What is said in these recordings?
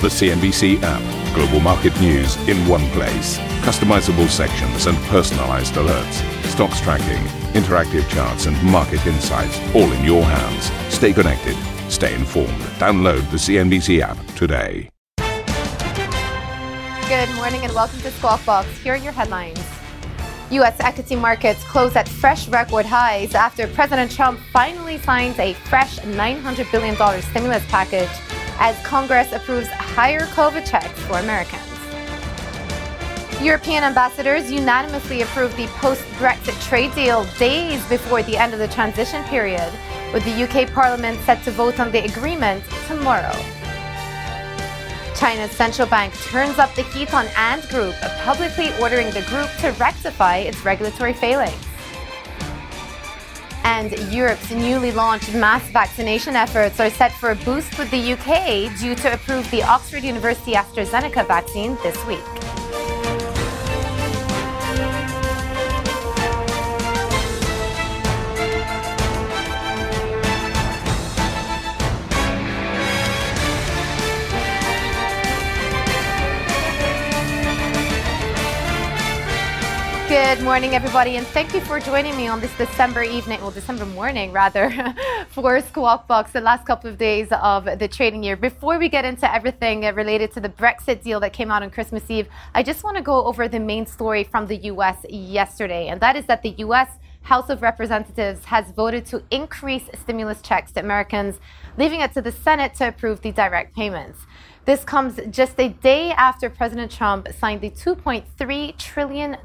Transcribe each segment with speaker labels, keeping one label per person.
Speaker 1: The CNBC app. Global market news in one place. Customizable sections and personalized alerts. Stocks tracking, interactive charts, and market insights all in your hands. Stay connected. Stay informed. Download the CNBC app today.
Speaker 2: Good morning and welcome to Squawk Box. Here are your headlines. U.S. equity markets close at fresh record highs after President Trump finally signs a fresh $900 billion stimulus package as Congress approves higher COVID checks for Americans. European ambassadors unanimously approved the post Brexit trade deal days before the end of the transition period, with the UK Parliament set to vote on the agreement tomorrow. China's central bank turns up the heat on Ant Group, publicly ordering the group to rectify its regulatory failings and Europe's newly launched mass vaccination efforts are set for a boost with the UK due to approve the Oxford University AstraZeneca vaccine this week. Good morning, everybody, and thank you for joining me on this December evening, or December morning, rather, for Squawk Box, the last couple of days of the trading year. Before we get into everything uh, related to the Brexit deal that came out on Christmas Eve, I just want to go over the main story from the U.S. yesterday, and that is that the U.S. House of Representatives has voted to increase stimulus checks to Americans, leaving it to the Senate to approve the direct payments. This comes just a day after President Trump signed the $2.3 trillion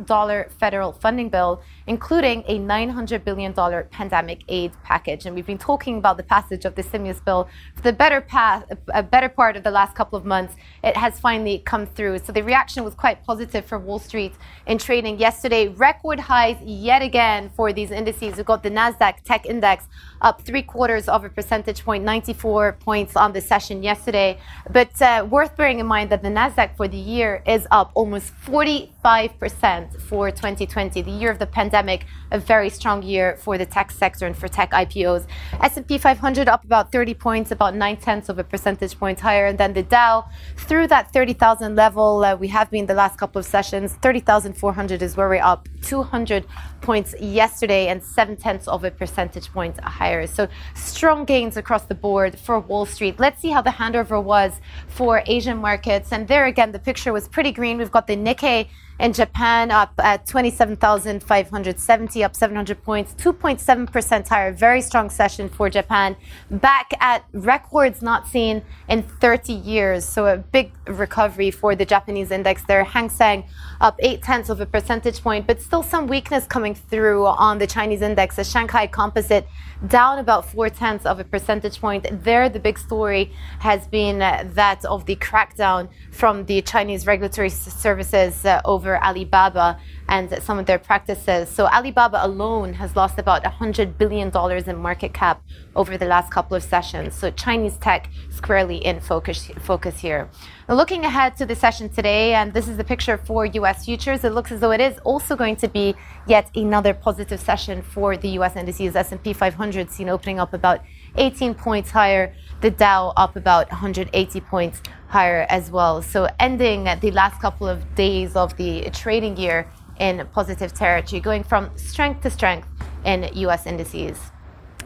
Speaker 2: federal funding bill, including a $900 billion pandemic aid package. And we've been talking about the passage of the stimulus bill for the better, path, better part of the last couple of months. It has finally come through. So the reaction was quite positive for Wall Street in trading yesterday. Record highs yet again for these indices. We've got the NASDAQ Tech Index up three quarters of a percentage point, 94 points on the session yesterday. But uh, uh, worth bearing in mind that the Nasdaq for the year is up almost 45% for 2020, the year of the pandemic, a very strong year for the tech sector and for tech IPOs. S&P 500 up about 30 points, about nine tenths of a percentage point higher, and then the Dow through that 30,000 level. Uh, we have been the last couple of sessions. 30,400 is where we're up 200 points yesterday and seven tenths of a percentage point higher. So strong gains across the board for Wall Street. Let's see how the handover was for Asian markets. And there again, the picture was pretty green. We've got the Nikkei in Japan up at 27,570, up 700 points, 2.7% higher. Very strong session for Japan. Back at records not seen in 30 years. So a big recovery for the Japanese index there. Hang Seng up 8 tenths of a percentage point, but still some weakness coming through on the Chinese index. The Shanghai Composite down about 4 tenths of a percentage point. There, the big story has been uh, that of the crackdown from the Chinese regulatory services uh, over Alibaba and some of their practices. So Alibaba alone has lost about $100 billion in market cap over the last couple of sessions. So Chinese tech squarely in focus, focus here. Now looking ahead to the session today, and this is the picture for US futures, it looks as though it is also going to be yet another positive session for the US indices. S&P 500 seen opening up about 18 points higher, the Dow up about 180 points higher as well. So ending the last couple of days of the trading year in positive territory, going from strength to strength in US indices.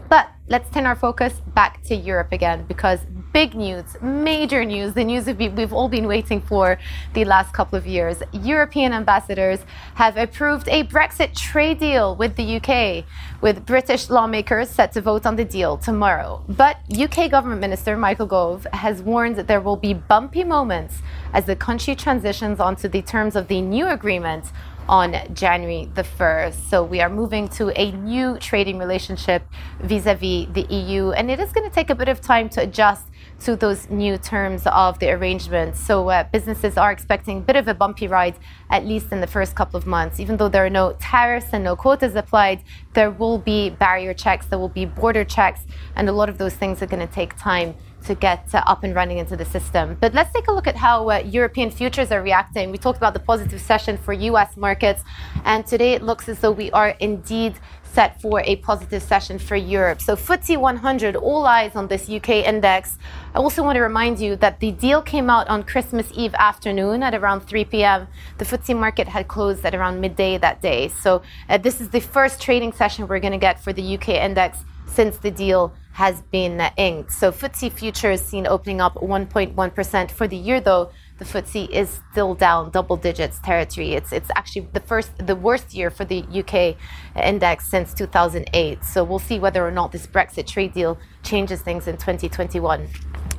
Speaker 2: But let's turn our focus back to Europe again because big news, major news, the news we've all been waiting for the last couple of years. European ambassadors have approved a Brexit trade deal with the UK, with British lawmakers set to vote on the deal tomorrow. But UK Government Minister Michael Gove has warned that there will be bumpy moments as the country transitions onto the terms of the new agreement on January the 1st. So we are moving to a new trading relationship vis a vis the EU, and it is going to take a bit of time to adjust to those new terms of the arrangement. So uh, businesses are expecting a bit of a bumpy ride, at least in the first couple of months. Even though there are no tariffs and no quotas applied, there will be barrier checks, there will be border checks, and a lot of those things are going to take time to get uh, up and running into the system. But let's take a look at how uh, European futures are reacting. We talked about the positive session for US markets, and today it looks as though we are indeed set for a positive session for Europe. So FTSE 100, all eyes on this UK index. I also want to remind you that the deal came out on Christmas Eve afternoon at around 3 p.m. The FTSE market had closed at around midday that day. So uh, this is the first trading session we're going to get for the UK index since the deal has been inked. So FTSE futures seen opening up 1.1% for the year, though the FTSE is still down double digits territory. It's it's actually the first the worst year for the UK index since 2008. So we'll see whether or not this Brexit trade deal changes things in 2021.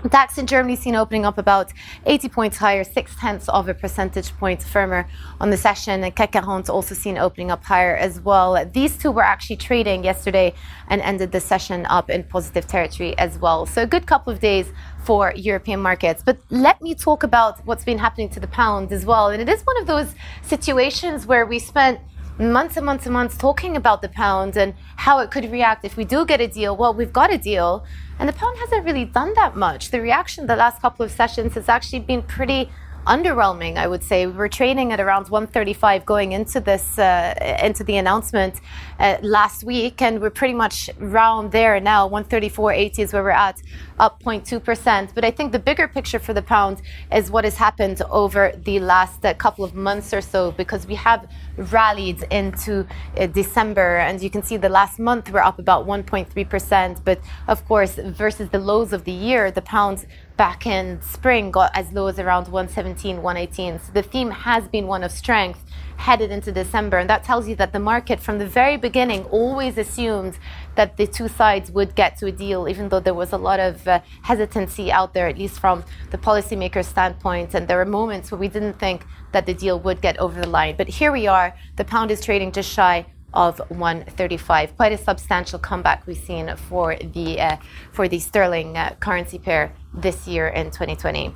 Speaker 2: DAX in Germany seen opening up about 80 points higher, six tenths of a percentage point firmer on the session. And CAC 40 also seen opening up higher as well. These two were actually trading yesterday and ended the session up in positive territory as well. So a good couple of days for European markets. But let me talk about what's been happening to the pound as well. And it is one of those situations where we spent months and months and months talking about the pound and how it could react if we do get a deal. Well, we've got a deal, and the pound hasn't really done that much. The reaction the last couple of sessions has actually been pretty underwhelming, I would say. We were trading at around 135 going into this uh, into the announcement uh, last week, and we're pretty much round there now. 134.80 is where we're at, up 0.2%. But I think the bigger picture for the pound is what has happened over the last uh, couple of months or so, because we have rallied into uh, December, and you can see the last month we're up about 1.3%. But of course, versus the lows of the year, the pound back in spring got as low as around 117, 118. So the theme has been one of strength headed into December. And that tells you that the market from the very beginning always assumed that the two sides would get to a deal, even though there was a lot of uh, hesitancy out there, at least from the policymaker standpoint. And there were moments where we didn't think that the deal would get over the line. But here we are. The pound is trading just shy of 135. Quite a substantial comeback we've seen for the uh, for the sterling uh, currency pair this year in 2020.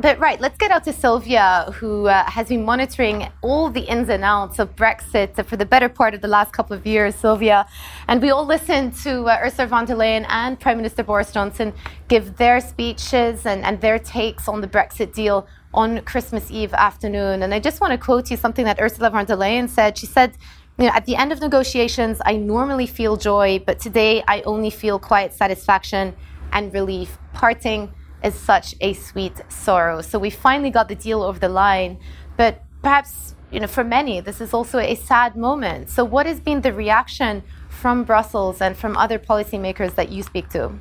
Speaker 2: But right, let's get out to Sylvia, who uh, has been monitoring all the ins and outs of Brexit for the better part of the last couple of years, Sylvia. And we all listened to uh, Ursula von der Leyen and Prime Minister Boris Johnson give their speeches and, and their takes on the Brexit deal on Christmas Eve afternoon. And I just want to quote you something that Ursula von der Leyen said. She said, you know, at the end of negotiations, I normally feel joy, but today I only feel quiet satisfaction and relief. Parting is such a sweet sorrow. So we finally got the deal over the line, but perhaps you know, for many, this is also a sad moment. So, what has been the reaction from Brussels and from other policymakers that you speak to?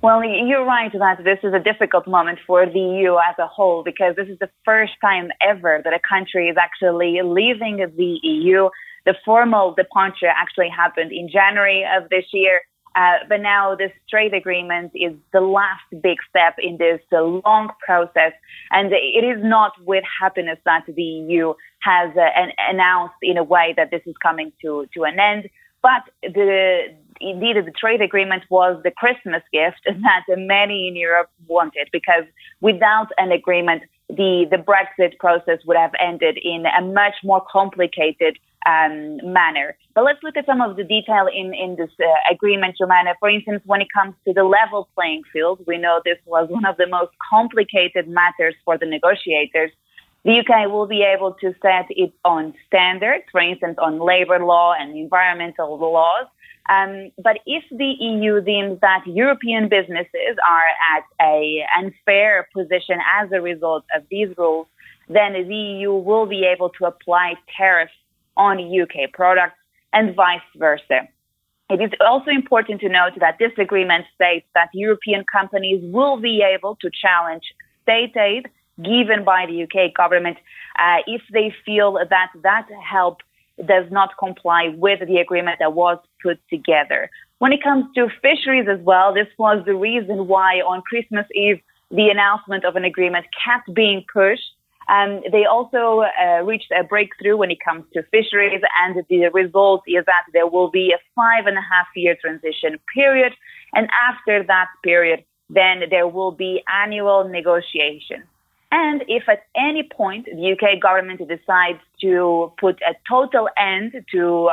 Speaker 3: Well, you're right that this is a difficult moment for the EU as a whole because this is the first time ever that a country is actually leaving the EU. The formal departure actually happened in January of this year. Uh, but now this trade agreement is the last big step in this uh, long process. And it is not with happiness that the EU has uh, an, announced in a way that this is coming to, to an end. But the, indeed, the trade agreement was the Christmas gift that many in Europe wanted because without an agreement, the, the Brexit process would have ended in a much more complicated um, manner. But let's look at some of the detail in, in this uh, agreement, Joanna. For instance, when it comes to the level playing field, we know this was one of the most complicated matters for the negotiators. The UK will be able to set its own standards, for instance, on labor law and environmental laws. Um, but if the EU deems that European businesses are at a unfair position as a result of these rules, then the EU will be able to apply tariffs on UK products and vice versa. It is also important to note that this agreement states that European companies will be able to challenge state aid given by the UK government uh, if they feel that that help does not comply with the agreement that was put together. When it comes to fisheries as well, this was the reason why on Christmas Eve, the announcement of an agreement kept being pushed. Um, they also uh, reached a breakthrough when it comes to fisheries, and the result is that there will be a five and a half year transition period. And after that period, then there will be annual negotiations. And if at any point the UK government decides to put a total end to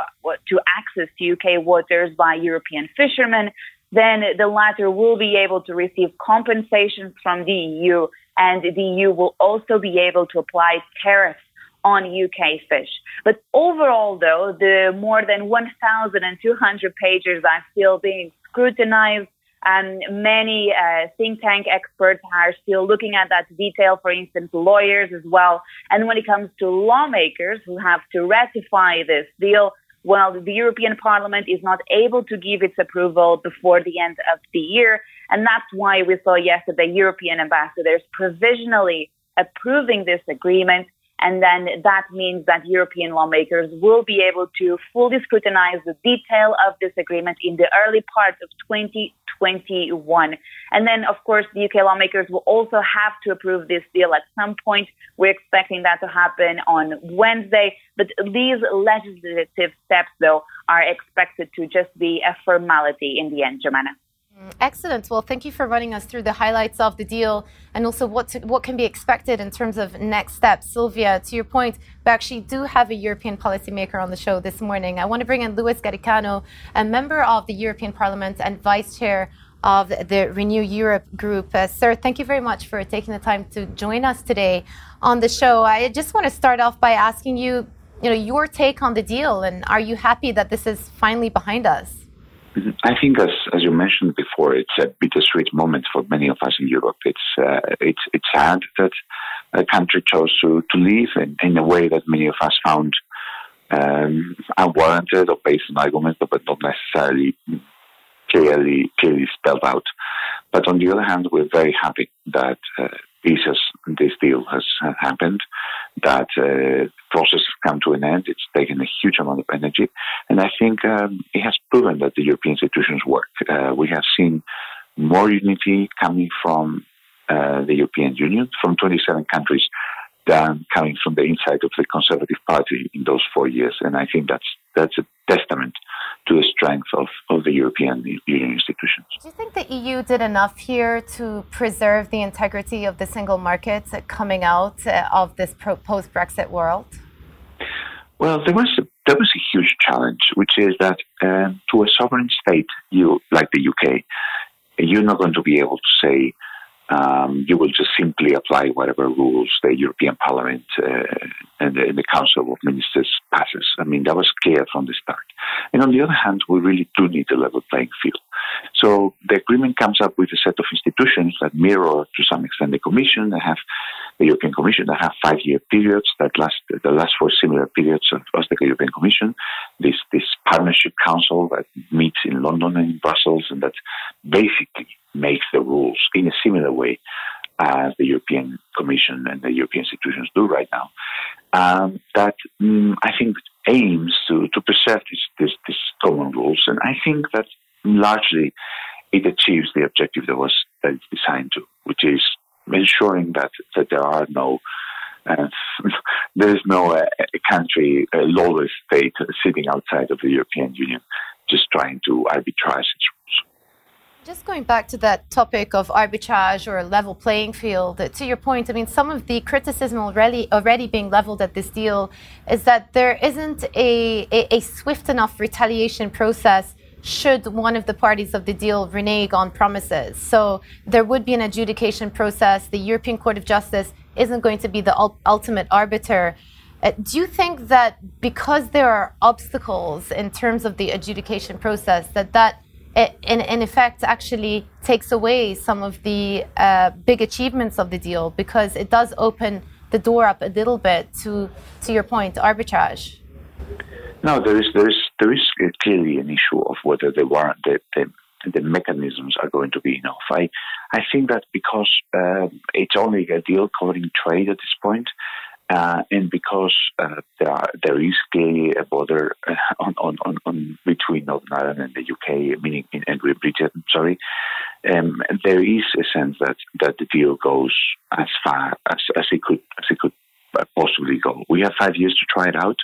Speaker 3: to access to UK waters by European fishermen, then the latter will be able to receive compensations from the EU, and the EU will also be able to apply tariffs on UK fish. But overall, though, the more than 1,200 pages are still being scrutinized. And many uh, think tank experts are still looking at that detail, for instance, lawyers as well. And when it comes to lawmakers who have to ratify this deal, well, the European Parliament is not able to give its approval before the end of the year. And that's why we saw yesterday European ambassadors provisionally approving this agreement. And then that means that European lawmakers will be able to fully scrutinize the detail of this agreement in the early part of 2021. And then, of course, the UK lawmakers will also have to approve this deal at some point. We're expecting that to happen on Wednesday. But these legislative steps, though, are expected to just be a formality in the end,
Speaker 2: Joumanna. Excellent. Well, thank you for running us through the highlights of the deal and also what to, what can be expected in terms of next steps. Sylvia, to your point, we actually do have a European policymaker on the show this morning. I want to bring in Luis Garicano, a member of the European Parliament and vice chair of the Renew Europe group. Uh, sir, thank you very much for taking the time to join us today on the show. I just want to start off by asking you, you know, your take on the deal and are you happy that this is finally behind us?
Speaker 4: I think, as as you mentioned before, it's a bittersweet moment for many of us in Europe. It's uh, it's it's sad that a country chose to to leave in, in a way that many of us found um, unwarranted or based on arguments, but not necessarily clearly clearly spelled out. But on the other hand, we're very happy that uh, this has, this deal has happened, that uh, process has come to an end. It's taken a huge amount of energy, and I think um, it has proven that the European institutions work. Uh, we have seen more unity coming from uh, the European Union, from 27 countries, than coming from the inside of the Conservative Party in those four years. And I think that's that's a testament to the strength of, of the European Union institutions.
Speaker 2: Do you think the EU did enough here to preserve the integrity of the single market coming out uh, of this post Brexit world?
Speaker 4: Well, there was a, there was a huge challenge, which is that um, to a sovereign state, you like the UK, you're not going to be able to say um, you will just simply apply whatever rules the European Parliament uh, and, the, and, the, Council of Ministers passes. I mean, that was clear from the start. And on the other hand, we really do need a level playing field. So the agreement comes up with a set of institutions that mirror to some extent the Commission. They have the European Commission that have five-year periods that last the last for similar periods as the European Commission. This this partnership council that meets in London and in Brussels and that basically makes the rules in a similar way as the European Commission and the European institutions do right now. Um, that um, I think aims to, to preserve these this, this common rules, and I think that largely it achieves the objective that was that it's designed to, which is ensuring that that there are no uh, there is no uh, country, a lawless state sitting outside of the European Union, just trying to arbitrage its rules.
Speaker 2: Just going back to that topic of arbitrage or a level playing field, to your point, I mean, some of the criticism already already being leveled at this deal is that there isn't a, a, a swift enough retaliation process should one of the parties of the deal renege on promises. So there would be an adjudication process. The European Court of Justice isn't going to be the ul- ultimate arbiter. Uh, do you think that because there are obstacles in terms of the adjudication process, that that in, in effect actually takes away some of the uh, big achievements of the deal because it does open the door up a little bit to, to your point, arbitrage?
Speaker 4: No, there is there is there is clearly an issue of whether the warrant the, the, the mechanisms are going to be enough. I I think that because uh, it's only a deal covering trade at this point, uh, and because uh, there, are, there is clearly a border uh, on, on, on, on, between Northern Ireland and the UK, meaning in and Great Britain, sorry, um, there is a sense that, that the deal goes as far as, as it could as it could possibly go. We have five years to try it out.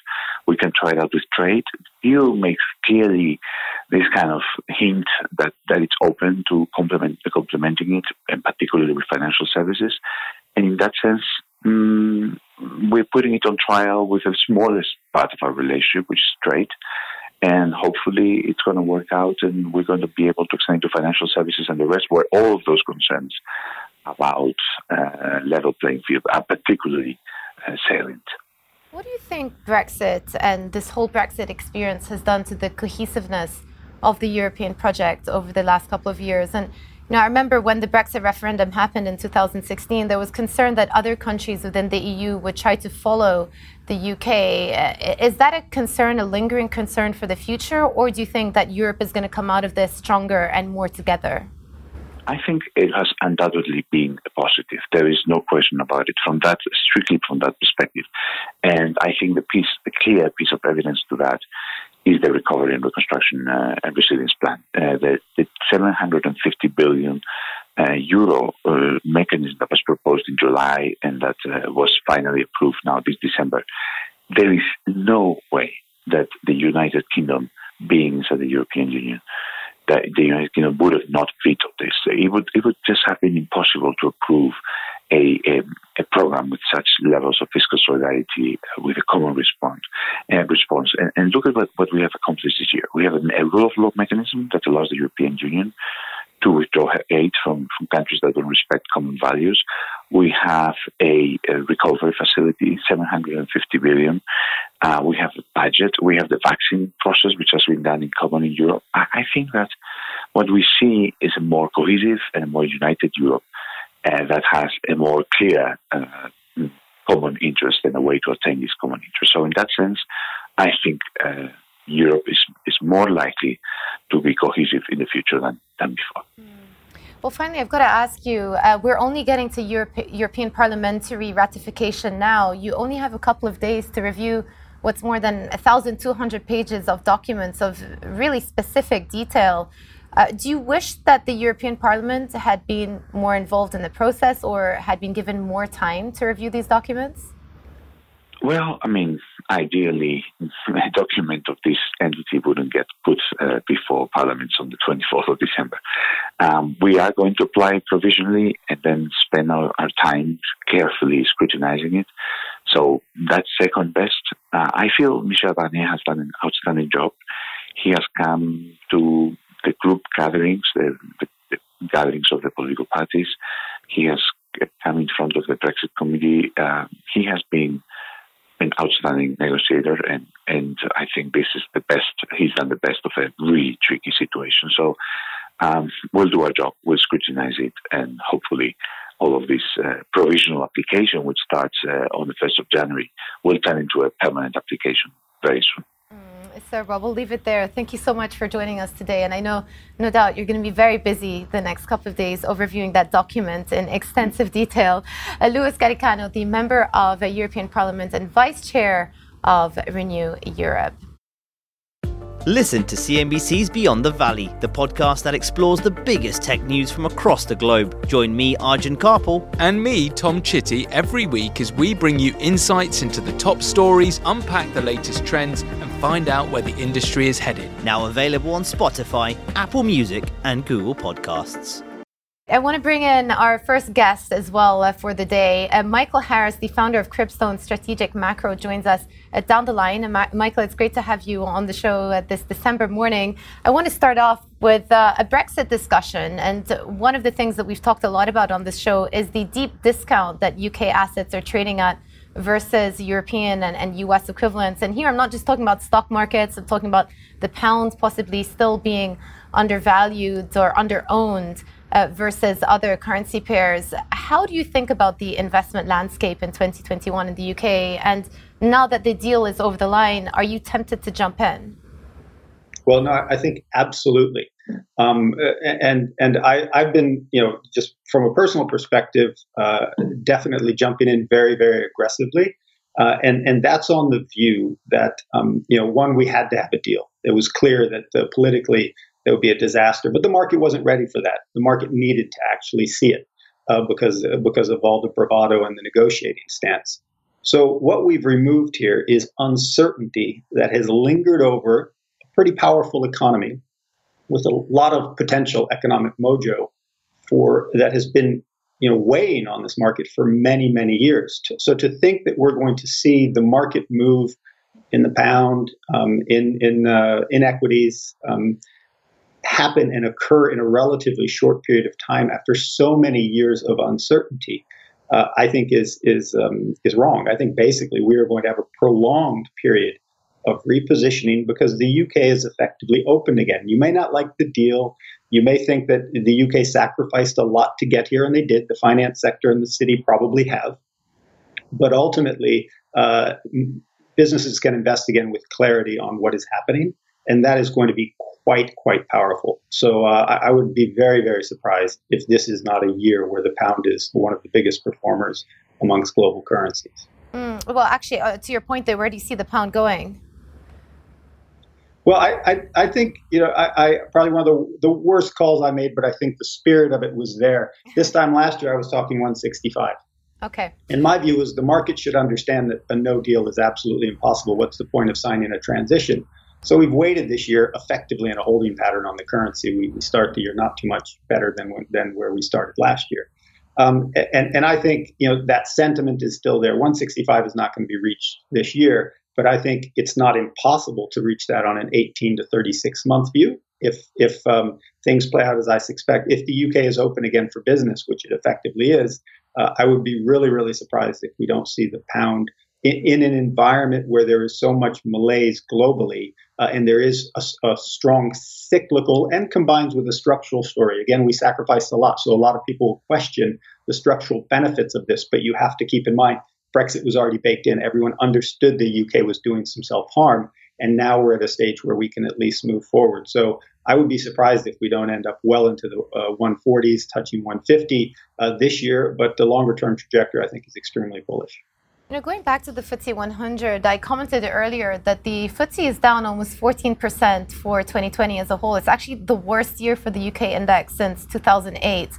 Speaker 4: We can try it out with trade. The deal makes clearly this kind of hint that, that it's open to complement complementing it, and particularly with financial services. And in that sense, mm, we're putting it on trial with the smallest part of our relationship, which is trade. and hopefully it's going to work out and we're going to be able to extend to financial services and the rest where all of those concerns about uh, level playing field are particularly salient.
Speaker 2: What do you think Brexit and this whole Brexit experience has done to the cohesiveness of the European project over the last couple of years? And you know, I remember when the Brexit referendum happened in 2016, there was concern that other countries within the EU would try to follow the UK. Uh, is that a concern, a lingering concern for the future, or do you think that Europe is going to come out of this stronger and more together?
Speaker 4: I think it has undoubtedly been a positive. There is no question about it from that, strictly from that perspective. And I think the piece, the clear piece of evidence to that is the recovery and reconstruction uh, and resilience plan. Uh, the, the 750 billion uh, euro uh, mechanism that was proposed in July and that uh, was finally approved now this December. There is no way that the United Kingdom, being inside the European Union, that the United Kingdom would have not vetoed this. It would it would just have been impossible to approve a, a, a program with such levels of fiscal solidarity with a common response. Uh, response. And, and, look at what, what we have accomplished this year. We have a, a rule of law mechanism that allows the European Union to withdraw aid from, from countries that don't respect common values. We have a, a recovery facility, 750 billion. Uh, we have a budget. We have the vaccine process, which has been done in common in Europe. I, I think that what we see is a more cohesive and a more united Europe uh, that has a more clear uh, common interest and a way to attain this common interest. So, in that sense, I think uh, Europe is, is more likely to be cohesive in the future than, than before. Mm.
Speaker 2: Well, finally, I've got to ask you uh, we're only getting to Europe, European parliamentary ratification now. You only have a couple of days to review what's more than 1,200 pages of documents of really specific detail. Uh, do you wish that the European Parliament had been more involved in the process or had been given more time to review these documents?
Speaker 4: Well, I mean, ideally, a document of this entity wouldn't get put uh, before Parliament on the 24th of December. Um, we are going to apply provisionally and then spend our, our time carefully scrutinizing it. So that's second best. Uh, I feel Michel Barnier has done an outstanding job. He has come to the group gatherings, the, the, the gatherings of the political parties. He has come in front of the Brexit committee. Uh, he has been an outstanding negotiator, and and I think this is the best. He's done the best of a really tricky situation. So um, we'll do our job. We'll scrutinize it, and hopefully. All of this uh, provisional application, which starts uh, on the 1st of January, will turn into a permanent application very soon.
Speaker 2: Sir Rob, we'll leave it there. Thank you so much for joining us today. And I know, no doubt, you're going to be very busy the next couple of days overviewing that document in extensive detail. Uh, Luis Garicano, the member of the European Parliament and Vice Chair of Renew Europe.
Speaker 5: Listen to CNBC's Beyond the Valley, the podcast that explores the biggest tech news from across the globe. Join me, Arjun Kharpal.
Speaker 6: And me, Tom Chitty, every week as we bring you insights into the top stories, unpack the latest trends, and find out where the industry is headed.
Speaker 5: Now available on Spotify, Apple Music, and Google Podcasts.
Speaker 2: I want to bring in our first guest as well uh, for the day. Uh, Michael Harris, the founder of Cribstone Strategic Macro, joins us uh, down the line. And Ma- Michael, it's great to have you on the show this December morning. I want to start off with uh, a Brexit discussion. And one of the things that we've talked a lot about on this show is the deep discount that UK assets are trading at versus European and, and US equivalents. And here I'm not just talking about stock markets, I'm talking about the pound possibly still being undervalued or underowned uh, versus other currency pairs. How do you think about the investment landscape in 2021 in the UK? And now that the deal is over the line, are you tempted to jump in?
Speaker 7: Well, no, I think absolutely. Um, and and I, have been, you know, just from a personal perspective, uh, definitely jumping in very, very aggressively. Uh, and and that's on the view that um, you know, one, we had to have a deal. It was clear that uh, politically that would be a disaster. But the market wasn't ready for that. The market needed to actually see it uh, because uh, because of all the bravado and the negotiating stance. So what we've removed here is uncertainty that has lingered over pretty powerful economy with a lot of potential economic mojo for that has been you know weighing on this market for many many years. So to think that we're going to see the market move in the pound, um, in in uh, inequities um, happen and occur in a relatively short period of time after so many years of uncertainty, uh, I think is is um, is wrong. I think basically we are going to have a prolonged period of repositioning because the UK is effectively open again. You may not like the deal. You may think that the UK sacrificed a lot to get here, and they did. The finance sector and the city probably have. But ultimately, uh, businesses can invest again with clarity on what is happening, and that is going to be quite, quite powerful. So uh, I, I would be very, very surprised if this is not a year where the pound is one of the biggest performers amongst global currencies.
Speaker 2: Mm, well, actually, uh, to your point, there, where do you see the pound going?
Speaker 7: Well, I, I, I, think, you know, I, I, probably one of the, the worst calls I made, but I think the spirit of it was there. This time last year, I was talking 165.
Speaker 2: Okay.
Speaker 7: And my view is the market should understand that a no deal is absolutely impossible. What's the point of signing a transition? So we've waited this year effectively in a holding pattern on the currency. We, we start the year not too much better than than where we started last year. Um, and, and I think you know that sentiment is still there. 165 is not going to be reached this year, but I think it's not impossible to reach that on an 18 to 36 month view. If if um, things play out as I suspect, if the UK is open again for business, which it effectively is, uh, I would be really really surprised if we don't see the pound in, in an environment where there is so much malaise globally uh, and there is a, a, strong cyclical and combines with a structural story. Again, we sacrificed a lot, so a lot of people question the structural benefits of this, but you have to keep in mind Brexit was already baked in. Everyone understood the UK was doing some self harm, and now we're at a stage where we can at least move forward. So I would be surprised if we don't end up well into the uh, 140s, touching 150 uh, this year, but the longer term trajectory I think is extremely bullish.
Speaker 2: You know, going back to the FTSE 100, I commented earlier that the FTSE is down almost 14% for 2020 as a whole. It's actually the worst year for the UK index since 2008.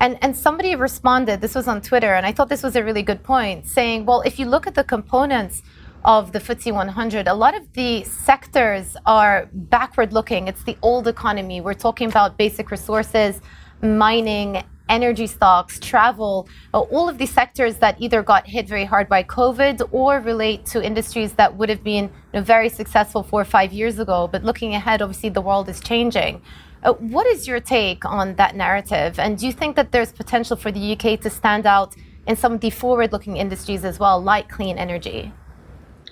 Speaker 2: And, and somebody responded, this was on Twitter, and I thought this was a really good point, saying, well, if you look at the components of the FTSE 100, a lot of the sectors are backward looking. It's the old economy. We're talking about basic resources, mining, energy stocks, travel, uh, all of these sectors that either got hit very hard by COVID or relate to industries that would have been you know, very successful four or five years ago. But looking ahead, obviously, the world is changing. Uh, what is your take on that narrative? And do you think that there's potential for the UK to stand out in some of the forward looking industries as well, like clean energy?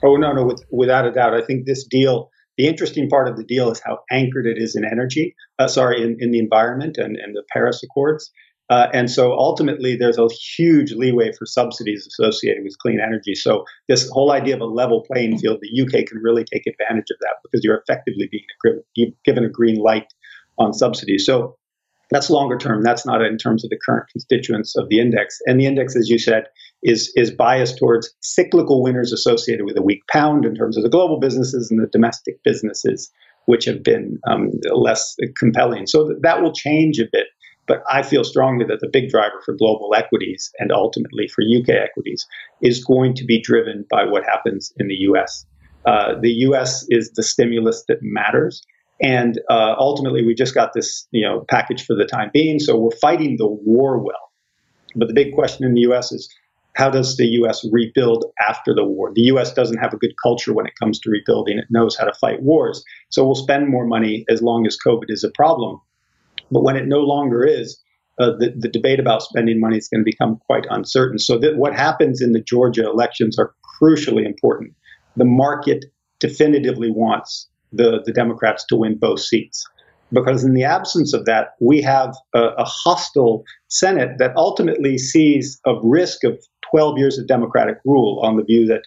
Speaker 7: Oh, no, no, with, without a doubt. I think this deal the interesting part of the deal is how anchored it is in energy, uh, sorry, in, in the environment and, and the Paris Accords. Uh, and so ultimately, there's a huge leeway for subsidies associated with clean energy. So, this whole idea of a level playing field, the UK can really take advantage of that because you're effectively being given a green light on subsidies. So, that's longer term. That's not in terms of the current constituents of the index. And the index, as you said, is, is biased towards cyclical winners associated with a weak pound in terms of the global businesses and the domestic businesses, which have been um, less compelling. So, that will change a bit but I feel strongly that the big driver for global equities and ultimately for UK equities is going to be driven by what happens in the US. Uh, the US is the stimulus that matters. And uh, ultimately, we just got this you know, package for the time being. So we're fighting the war well. But the big question in the US is how does the US rebuild after the war? The US doesn't have a good culture when it comes to rebuilding, it knows how to fight wars. So we'll spend more money as long as COVID is a problem. But when it no longer is, uh, the, the debate about spending money is going to become quite uncertain. So that what happens in the Georgia elections are crucially important. The market definitively wants the, the Democrats to win both seats. Because in the absence of that, we have a, a hostile Senate that ultimately sees a risk of 12 years of Democratic rule on the view that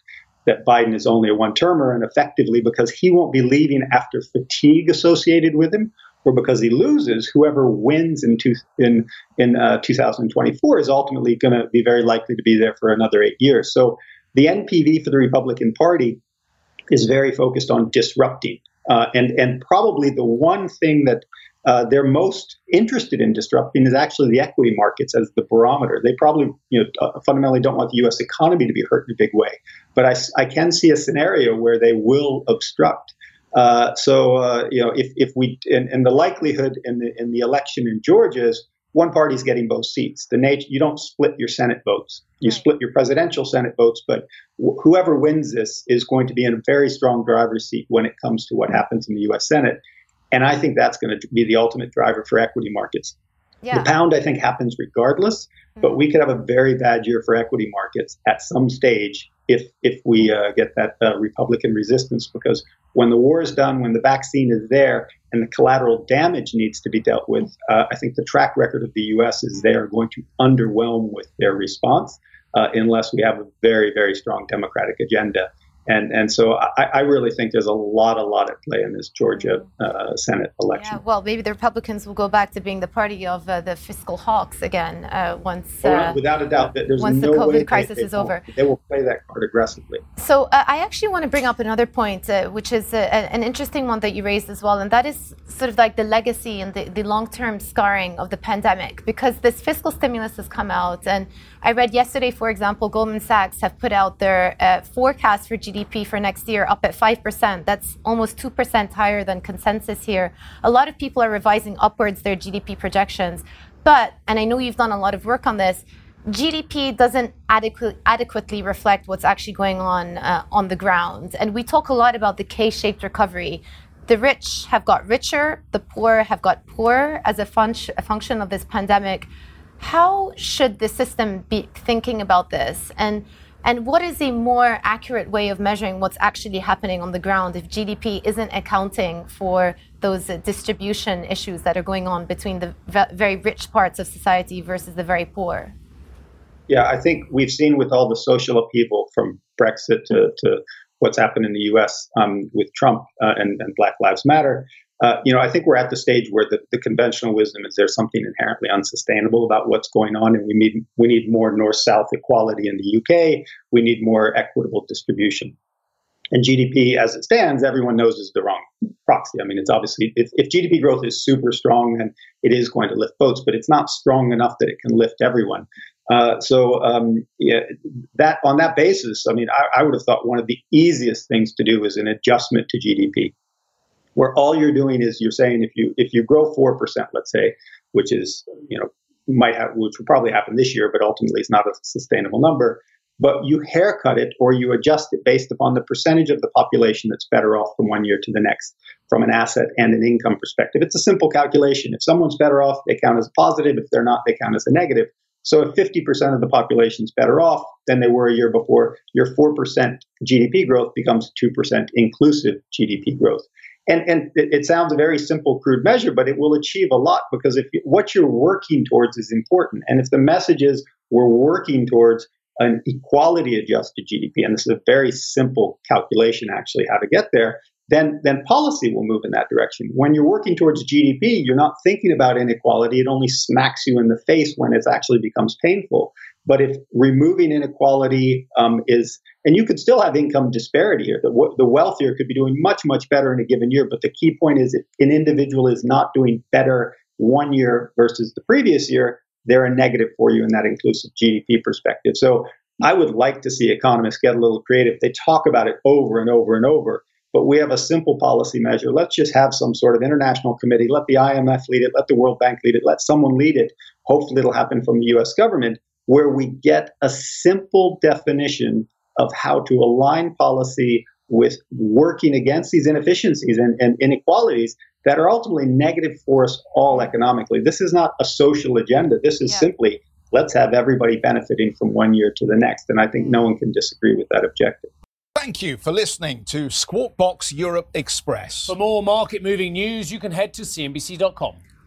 Speaker 7: that Biden is only a one termer and effectively because he won't be leaving after fatigue associated with him or because he loses, whoever wins in two, in in uh, 2024 is ultimately going to be very likely to be there for another eight years. So the NPV for the Republican Party is very focused on disrupting, uh, and and probably the one thing that uh, they're most interested in disrupting is actually the equity markets as the barometer. They probably, you know, uh, fundamentally don't want the U.S. economy to be hurt in a big way, but I, I can see a scenario where they will obstruct. Uh, so uh, you know, if, if we and, and, the likelihood in the in the election in Georgia is one party's getting both seats. The nature you don't split your Senate votes. You right. split your presidential Senate votes, but wh- whoever wins this is going to be in a very strong driver's seat when it comes to what happens in the U.S. Senate. And I think that's going to be the ultimate driver for equity markets. Yeah. The pound, I think, happens regardless, mm-hmm. but we could have a very bad year for equity markets at some stage if if we uh, get that uh, Republican resistance. Because when the war is done, when the vaccine is there, and the collateral damage needs to be dealt with, uh, I think the track record of the U.S. is they are going to underwhelm with their response uh, unless we have a very very strong democratic agenda and and so I, I, really think there's a lot a lot at play in this Georgia uh, Senate election.
Speaker 2: Yeah, well, maybe the Republicans will go back to being the party of uh, the fiscal hawks again uh, once.
Speaker 7: Oh, without a doubt, there's
Speaker 2: once
Speaker 7: no
Speaker 2: the COVID
Speaker 7: crisis
Speaker 2: they, they
Speaker 7: is
Speaker 2: over,
Speaker 7: they will play that card aggressively.
Speaker 2: So uh, I actually want to bring up another point, uh, which is uh, an interesting one that you raised as well, and that is sort of like the legacy and the, the long-term scarring of the pandemic, because this fiscal stimulus has come out, and I read yesterday, for example, Goldman Sachs have put out their forecast for GDP for next year up at 5%. That's almost 2% higher than consensus here. A lot of people are revising upwards their GDP projections. But, and I know you've done a lot of work on this, GDP doesn't adequately, adequately reflect what's actually going on uh, on the ground. And we talk a lot about the K shaped recovery. The rich have got richer, the poor have got poorer as a, fun- a function of this pandemic. How should the system be thinking about this? And and what is a more accurate way of measuring what's actually happening on the ground if GDP isn't accounting for those uh, distribution issues that are going on between the very rich parts of society versus the very poor?
Speaker 7: Yeah, I think we've seen with all the social upheaval from Brexit to, to what's happened in the US um, with Trump uh, and, and Black Lives Matter uh, you know, I think we're at the stage where the, the conventional wisdom is there's something inherently unsustainable about what's going on, and we need we need more north-south equality in the UK. We need more equitable distribution. And GDP, as it stands, everyone knows is the wrong proxy. I mean, it's obviously if, if GDP growth is super strong, then it is going to lift boats, but it's not strong enough that it can lift everyone. Uh, so um, yeah, that on that basis, I mean, I, I would have thought one of the easiest things to do is an adjustment to GDP where all you're doing is you're saying if you if you grow four percent, let's say, which is you know might have which will probably happen this year, but ultimately it's not a sustainable number. But you haircut it or you adjust it based upon the percentage of the population that's better off from one year to the next from an asset and an income perspective. It's a simple calculation. If someone's better off, they count as a positive. If they're not, they count as a negative. So if 50% of the population is better off than they were a year before, your 4% GDP growth becomes 2% inclusive GDP growth. And, and it, it, sounds a very simple, crude measure, but it will achieve a lot because if you, what you're working towards is important. And if the message is we're working towards an equality adjusted GDP, and this is a very simple calculation actually how to get there, then, then policy will move in that direction. When you're working towards GDP, you're not thinking about inequality. It only smacks you in the face when it actually becomes painful. But if removing inequality um, is, and you could still have income disparity here, the, the wealthier could be doing much, much better in a given year. But the key point is if an individual is not doing better one year versus the previous year, they're a negative for you in that inclusive GDP perspective. So I would like to see economists get a little creative. They talk about it over and over and over, but we have a simple policy measure. Let's just have some sort of international committee. Let the IMF lead it. Let the World Bank lead it. Let someone lead it. Hopefully, it'll happen from the US government where we get a simple definition of how to align policy with working against these inefficiencies and, and, inequalities that are ultimately negative for us all economically. This is not a social agenda. This is yeah. simply let's have everybody benefiting from one year to the next. And I think mm. no one can disagree with that objective.
Speaker 8: Thank you for listening to Squawk Box Europe Express.
Speaker 9: For more market moving news, you can head to CNBC.com.